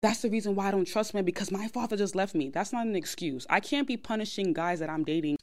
That's the reason why I don't trust men because my father just left me. That's not an excuse. I can't be punishing guys that I'm dating.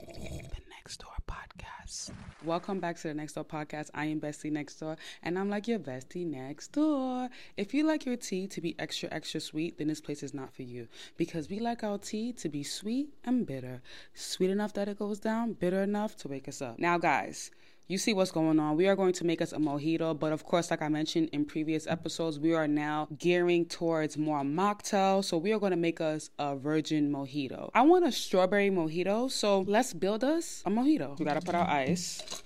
The Next Door Podcast. Welcome back to the Next Door Podcast. I am Bestie Next Door, and I'm like your bestie next door. If you like your tea to be extra, extra sweet, then this place is not for you because we like our tea to be sweet and bitter. Sweet enough that it goes down, bitter enough to wake us up. Now, guys, you see what's going on. We are going to make us a mojito, but of course, like I mentioned in previous episodes, we are now gearing towards more mocktail. So we are going to make us a virgin mojito. I want a strawberry mojito, so let's build us a mojito. We got to put our ice.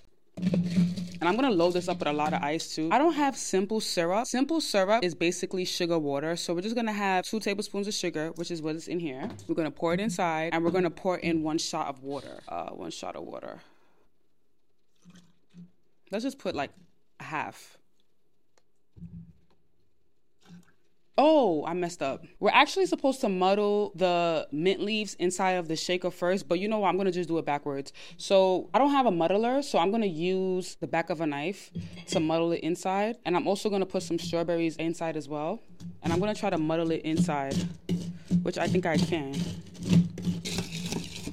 And I'm gonna load this up with a lot of ice too. I don't have simple syrup. Simple syrup is basically sugar water. So we're just gonna have two tablespoons of sugar, which is what is in here. We're gonna pour it inside and we're gonna pour in one shot of water. Uh, one shot of water. Let's just put like half. Oh, I messed up. We're actually supposed to muddle the mint leaves inside of the shaker first, but you know what? I'm gonna just do it backwards. So I don't have a muddler, so I'm gonna use the back of a knife to muddle it inside. And I'm also gonna put some strawberries inside as well. And I'm gonna try to muddle it inside, which I think I can.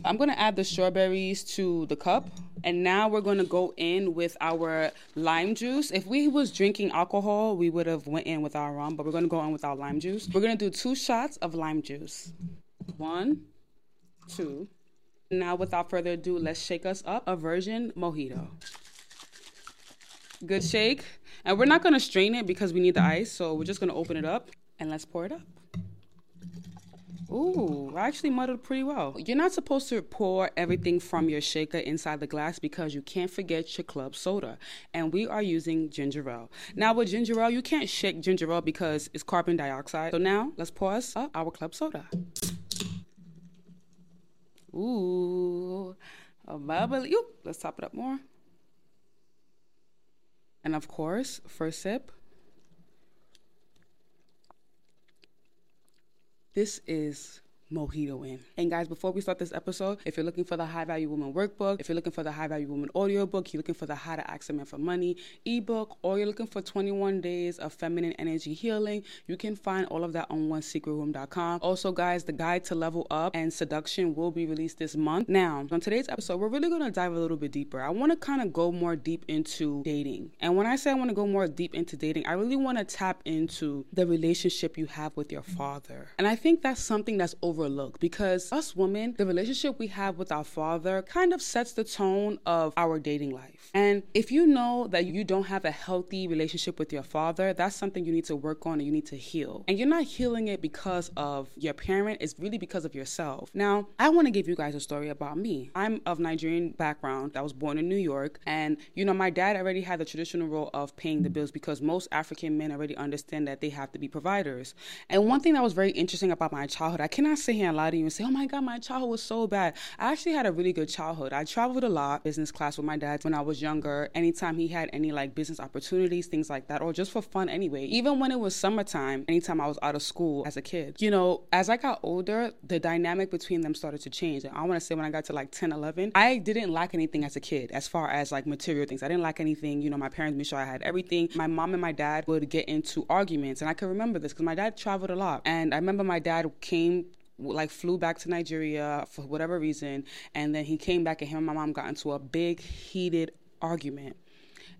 I'm gonna add the strawberries to the cup. And now we're going to go in with our lime juice. If we was drinking alcohol, we would have went in with our rum, but we're going to go in with our lime juice. We're going to do two shots of lime juice. One, two. Now, without further ado, let's shake us up a virgin mojito. Good shake. And we're not going to strain it because we need the ice, so we're just going to open it up and let's pour it up. Ooh, I actually muddled pretty well. You're not supposed to pour everything from your shaker inside the glass because you can't forget your club soda. And we are using ginger ale. Now with ginger ale, you can't shake ginger ale because it's carbon dioxide. So now let's pour us up our club soda. Ooh, a bubbly. Ooh, let's top it up more. And of course, first sip. This is Mojito in. And guys, before we start this episode, if you're looking for the High Value Woman workbook, if you're looking for the High Value Woman audiobook, you're looking for the How to Ask a Man for Money ebook, or you're looking for 21 days of feminine energy healing, you can find all of that on onesecretroom.com. Also, guys, the guide to level up and seduction will be released this month. Now, on today's episode, we're really going to dive a little bit deeper. I want to kind of go more deep into dating. And when I say I want to go more deep into dating, I really want to tap into the relationship you have with your father. And I think that's something that's over overlooked because us women, the relationship we have with our father kind of sets the tone of our dating life. And if you know that you don't have a healthy relationship with your father, that's something you need to work on and you need to heal. And you're not healing it because of your parent, it's really because of yourself. Now, I want to give you guys a story about me. I'm of Nigerian background. I was born in New York. And, you know, my dad already had the traditional role of paying the bills because most African men already understand that they have to be providers. And one thing that was very interesting about my childhood, I cannot sit here and lie to you and say, oh my God, my childhood was so bad. I actually had a really good childhood. I traveled a lot, business class with my dad when I was younger. Anytime he had any like business opportunities, things like that, or just for fun anyway. Even when it was summertime, anytime I was out of school as a kid. You know, as I got older, the dynamic between them started to change. And I want to say when I got to like 10, 11, I didn't lack anything as a kid as far as like material things. I didn't lack anything. You know, my parents made sure I had everything. My mom and my dad would get into arguments. And I can remember this because my dad traveled a lot. And I remember my dad came like flew back to Nigeria for whatever reason, and then he came back and him and my mom got into a big heated argument,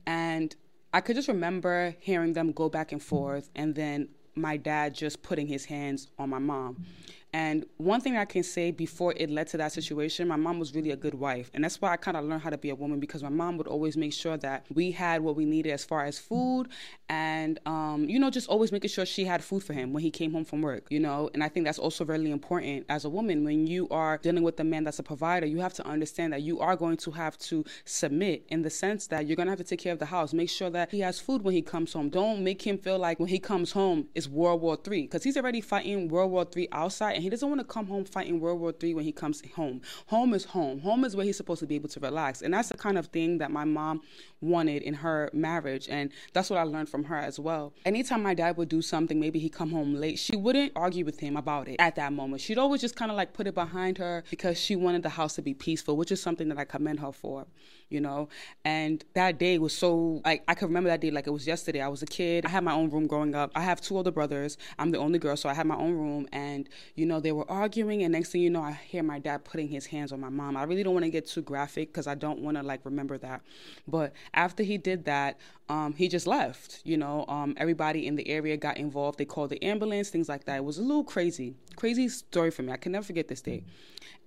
and I could just remember hearing them go back and forth, and then my dad just putting his hands on my mom. And one thing I can say before it led to that situation, my mom was really a good wife. And that's why I kind of learned how to be a woman because my mom would always make sure that we had what we needed as far as food and, um, you know, just always making sure she had food for him when he came home from work, you know. And I think that's also really important as a woman. When you are dealing with a man that's a provider, you have to understand that you are going to have to submit in the sense that you're going to have to take care of the house. Make sure that he has food when he comes home. Don't make him feel like when he comes home, it's World War III because he's already fighting World War III outside and he doesn't want to come home fighting World War III when he comes home. Home is home. Home is where he's supposed to be able to relax. And that's the kind of thing that my mom wanted in her marriage. And that's what I learned from her as well. Anytime my dad would do something, maybe he'd come home late, she wouldn't argue with him about it at that moment. She'd always just kind of like put it behind her because she wanted the house to be peaceful, which is something that I commend her for. You know? And that day was so, like, I can remember that day like it was yesterday. I was a kid. I had my own room growing up. I have two older brothers. I'm the only girl, so I had my own room. And, you know, they were arguing. And next thing you know, I hear my dad putting his hands on my mom. I really don't want to get too graphic because I don't want to, like, remember that. But after he did that, um, he just left. You know, um, everybody in the area got involved. They called the ambulance, things like that. It was a little crazy, crazy story for me. I can never forget this day.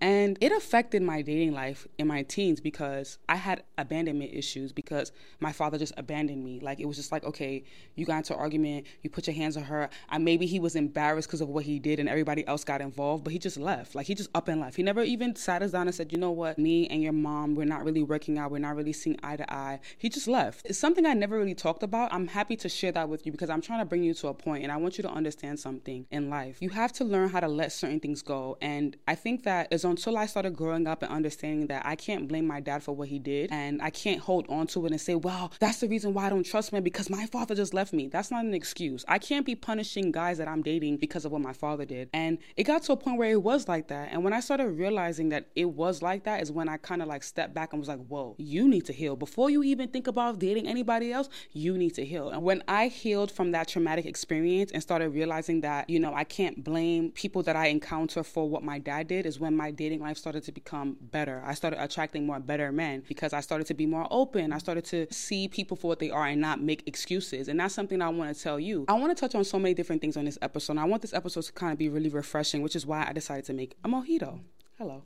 And it affected my dating life in my teens because I had abandonment issues because my father just abandoned me. Like it was just like, okay, you got into an argument, you put your hands on her. I maybe he was embarrassed because of what he did and everybody else got involved, but he just left. Like he just up and left. He never even sat us down and said, you know what, me and your mom, we're not really working out, we're not really seeing eye to eye. He just left. It's something I never really talked about. I'm happy to share that with you because I'm trying to bring you to a point and I want you to understand something in life. You have to learn how to let certain things go. And I think that it's until I started growing up and understanding that I can't blame my dad for what he did and I can't hold on to it and say, well, that's the reason why I don't trust men because my father just left me. That's not an excuse. I can't be punishing guys that I'm dating because of what my father did. And it got to a point where it was like that. And when I started realizing that it was like that, is when I kind of like stepped back and was like, whoa, you need to heal. Before you even think about dating anybody else, you need to heal. And when I healed from that traumatic experience and started realizing that, you know, I can't blame people that I encounter for what my dad did, is when my dating life started to become better. I started attracting more better men because I started to be more open. I started to see people for what they are and not make excuses. And that's something I want to tell you. I want to touch on so many different things on this episode. I want this episode to kind of be really refreshing, which is why I decided to make a mojito. Hello.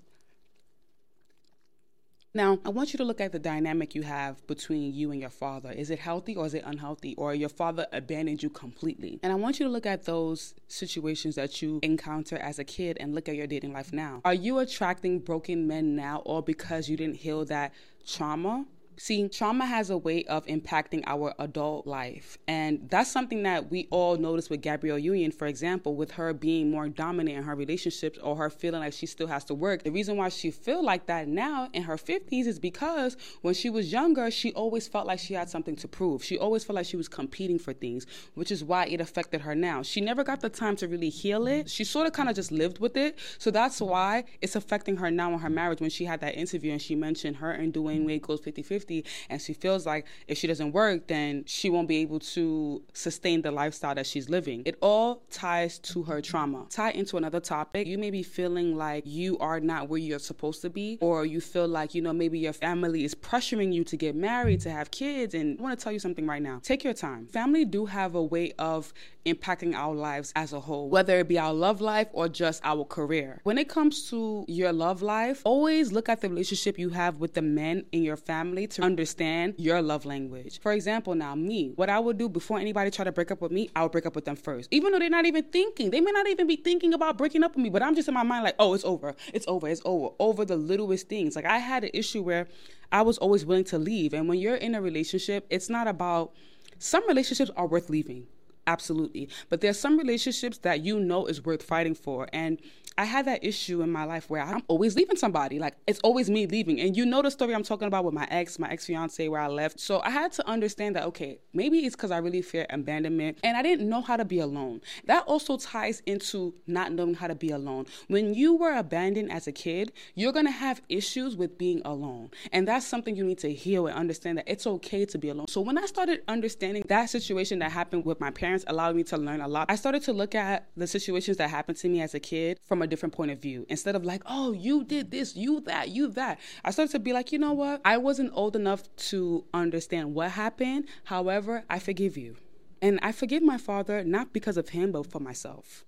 Now, I want you to look at the dynamic you have between you and your father. Is it healthy or is it unhealthy? Or your father abandoned you completely? And I want you to look at those situations that you encounter as a kid and look at your dating life now. Are you attracting broken men now all because you didn't heal that trauma? See, trauma has a way of impacting our adult life. And that's something that we all notice with Gabrielle Union, for example, with her being more dominant in her relationships or her feeling like she still has to work. The reason why she feel like that now in her 50s is because when she was younger, she always felt like she had something to prove. She always felt like she was competing for things, which is why it affected her now. She never got the time to really heal it. She sort of kind of just lived with it. So that's why it's affecting her now in her marriage when she had that interview and she mentioned her and Dwyane Wade goes 50 50 50 and she feels like if she doesn't work then she won't be able to sustain the lifestyle that she's living. It all ties to her trauma. Tie into another topic you may be feeling like you are not where you're supposed to be or you feel like you know maybe your family is pressuring you to get married to have kids and i want to tell you something right now. Take your time. Family do have a way of impacting our lives as a whole, whether it be our love life or just our career. When it comes to your love life, always look at the relationship you have with the men in your family to understand your love language. For example, now me, what I would do before anybody try to break up with me, I would break up with them first. Even though they're not even thinking, they may not even be thinking about breaking up with me, but I'm just in my mind like, oh, it's over, it's over, it's over, over the littlest things. Like I had an issue where I was always willing to leave. And when you're in a relationship, it's not about some relationships are worth leaving absolutely but there's some relationships that you know is worth fighting for and I had that issue in my life where I'm always leaving somebody. Like it's always me leaving. And you know the story I'm talking about with my ex, my ex fiance, where I left. So I had to understand that, okay, maybe it's because I really fear abandonment and I didn't know how to be alone. That also ties into not knowing how to be alone. When you were abandoned as a kid, you're going to have issues with being alone. And that's something you need to heal and understand that it's okay to be alone. So when I started understanding that situation that happened with my parents allowed me to learn a lot, I started to look at the situations that happened to me as a kid from a different point of view instead of like, oh, you did this, you that, you that. I started to be like, you know what? I wasn't old enough to understand what happened. However, I forgive you. And I forgive my father not because of him, but for myself.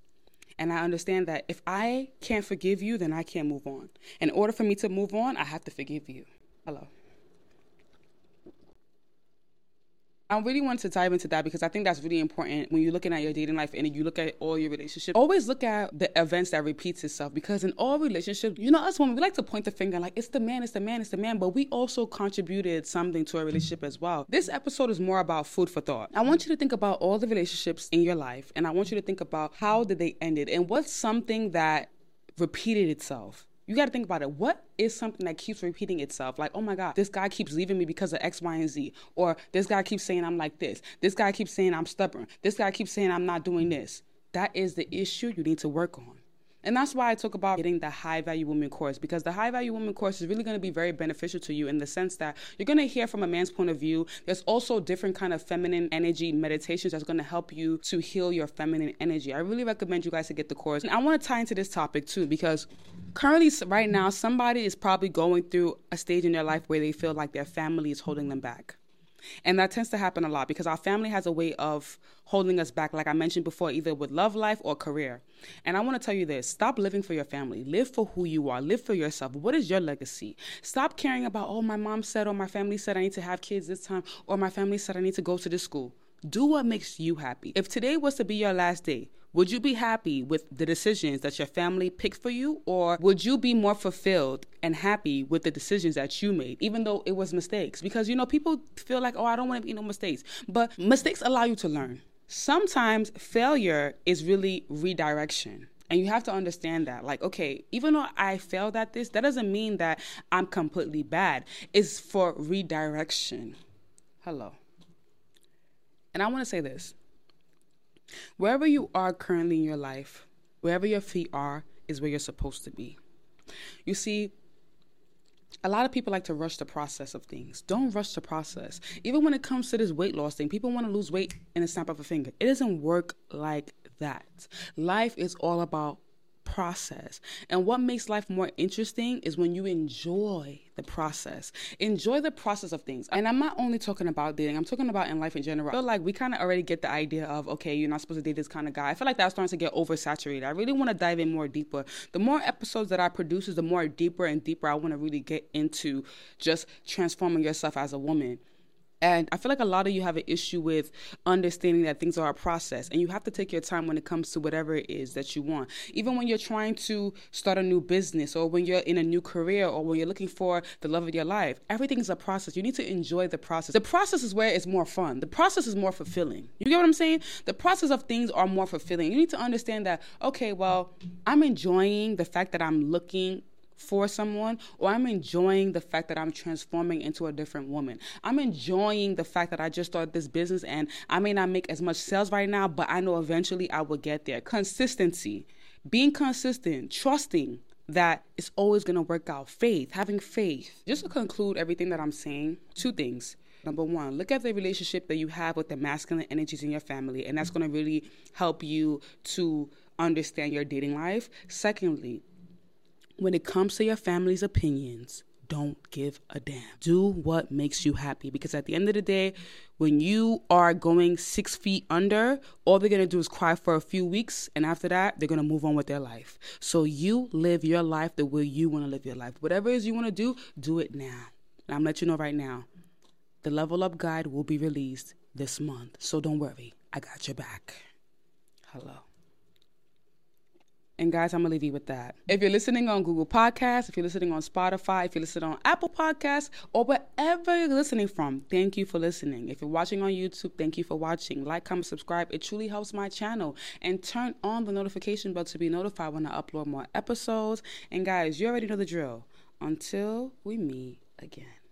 And I understand that if I can't forgive you, then I can't move on. In order for me to move on, I have to forgive you. Hello. I really want to dive into that because I think that's really important when you're looking at your dating life and you look at all your relationships. Always look at the events that repeats itself because in all relationships, you know, us women, we like to point the finger like it's the man, it's the man, it's the man, but we also contributed something to a relationship as well. This episode is more about food for thought. I want you to think about all the relationships in your life and I want you to think about how did they end it and what's something that repeated itself you got to think about it. What is something that keeps repeating itself? Like, oh my God, this guy keeps leaving me because of X, Y, and Z. Or this guy keeps saying I'm like this. This guy keeps saying I'm stubborn. This guy keeps saying I'm not doing this. That is the issue you need to work on. And that's why I talk about getting the high value woman course because the high value woman course is really going to be very beneficial to you in the sense that you're going to hear from a man's point of view. There's also different kind of feminine energy meditations that's going to help you to heal your feminine energy. I really recommend you guys to get the course. And I want to tie into this topic too because currently right now somebody is probably going through a stage in their life where they feel like their family is holding them back. And that tends to happen a lot because our family has a way of holding us back, like I mentioned before, either with love life or career. And I want to tell you this stop living for your family. Live for who you are. Live for yourself. What is your legacy? Stop caring about, oh, my mom said, or my family said I need to have kids this time, or my family said I need to go to this school. Do what makes you happy. If today was to be your last day, would you be happy with the decisions that your family picked for you, or would you be more fulfilled and happy with the decisions that you made, even though it was mistakes? Because you know, people feel like, oh, I don't want to make no mistakes, but mistakes allow you to learn. Sometimes failure is really redirection. And you have to understand that. Like, okay, even though I failed at this, that doesn't mean that I'm completely bad. It's for redirection. Hello. And I want to say this Wherever you are currently in your life, wherever your feet are, is where you're supposed to be. You see, a lot of people like to rush the process of things. Don't rush the process. Even when it comes to this weight loss thing, people want to lose weight in a snap of a finger. It doesn't work like that. Life is all about process. And what makes life more interesting is when you enjoy the process. Enjoy the process of things. And I'm not only talking about dating, I'm talking about in life in general. I feel like we kind of already get the idea of, okay, you're not supposed to date this kind of guy. I feel like that's starting to get oversaturated. I really want to dive in more deeper. The more episodes that I produce, is the more deeper and deeper I want to really get into just transforming yourself as a woman. And I feel like a lot of you have an issue with understanding that things are a process and you have to take your time when it comes to whatever it is that you want. Even when you're trying to start a new business or when you're in a new career or when you're looking for the love of your life, everything is a process. You need to enjoy the process. The process is where it's more fun. The process is more fulfilling. You get what I'm saying? The process of things are more fulfilling. You need to understand that, okay, well, I'm enjoying the fact that I'm looking for someone or I'm enjoying the fact that I'm transforming into a different woman. I'm enjoying the fact that I just started this business and I may not make as much sales right now, but I know eventually I will get there. Consistency, being consistent, trusting that it's always going to work out. Faith, having faith. Just to conclude everything that I'm saying, two things. Number one, look at the relationship that you have with the masculine energies in your family, and that's going to really help you to understand your dating life. Secondly, when it comes to your family's opinions, don't give a damn. Do what makes you happy because at the end of the day, when you are going six feet under, all they're gonna do is cry for a few weeks, and after that, they're gonna move on with their life. So you live your life the way you wanna live your life. Whatever it is you wanna do, do it now. And I'm letting you know right now, the level up guide will be released this month. So don't worry, I got your back. Hello. And guys, I'm gonna leave you with that. If you're listening on Google Podcasts, if you're listening on Spotify, if you're listening on Apple Podcasts, or wherever you're listening from, thank you for listening. If you're watching on YouTube, thank you for watching. Like, comment, subscribe. It truly helps my channel. And turn on the notification bell to be notified when I upload more episodes. And guys, you already know the drill. Until we meet again.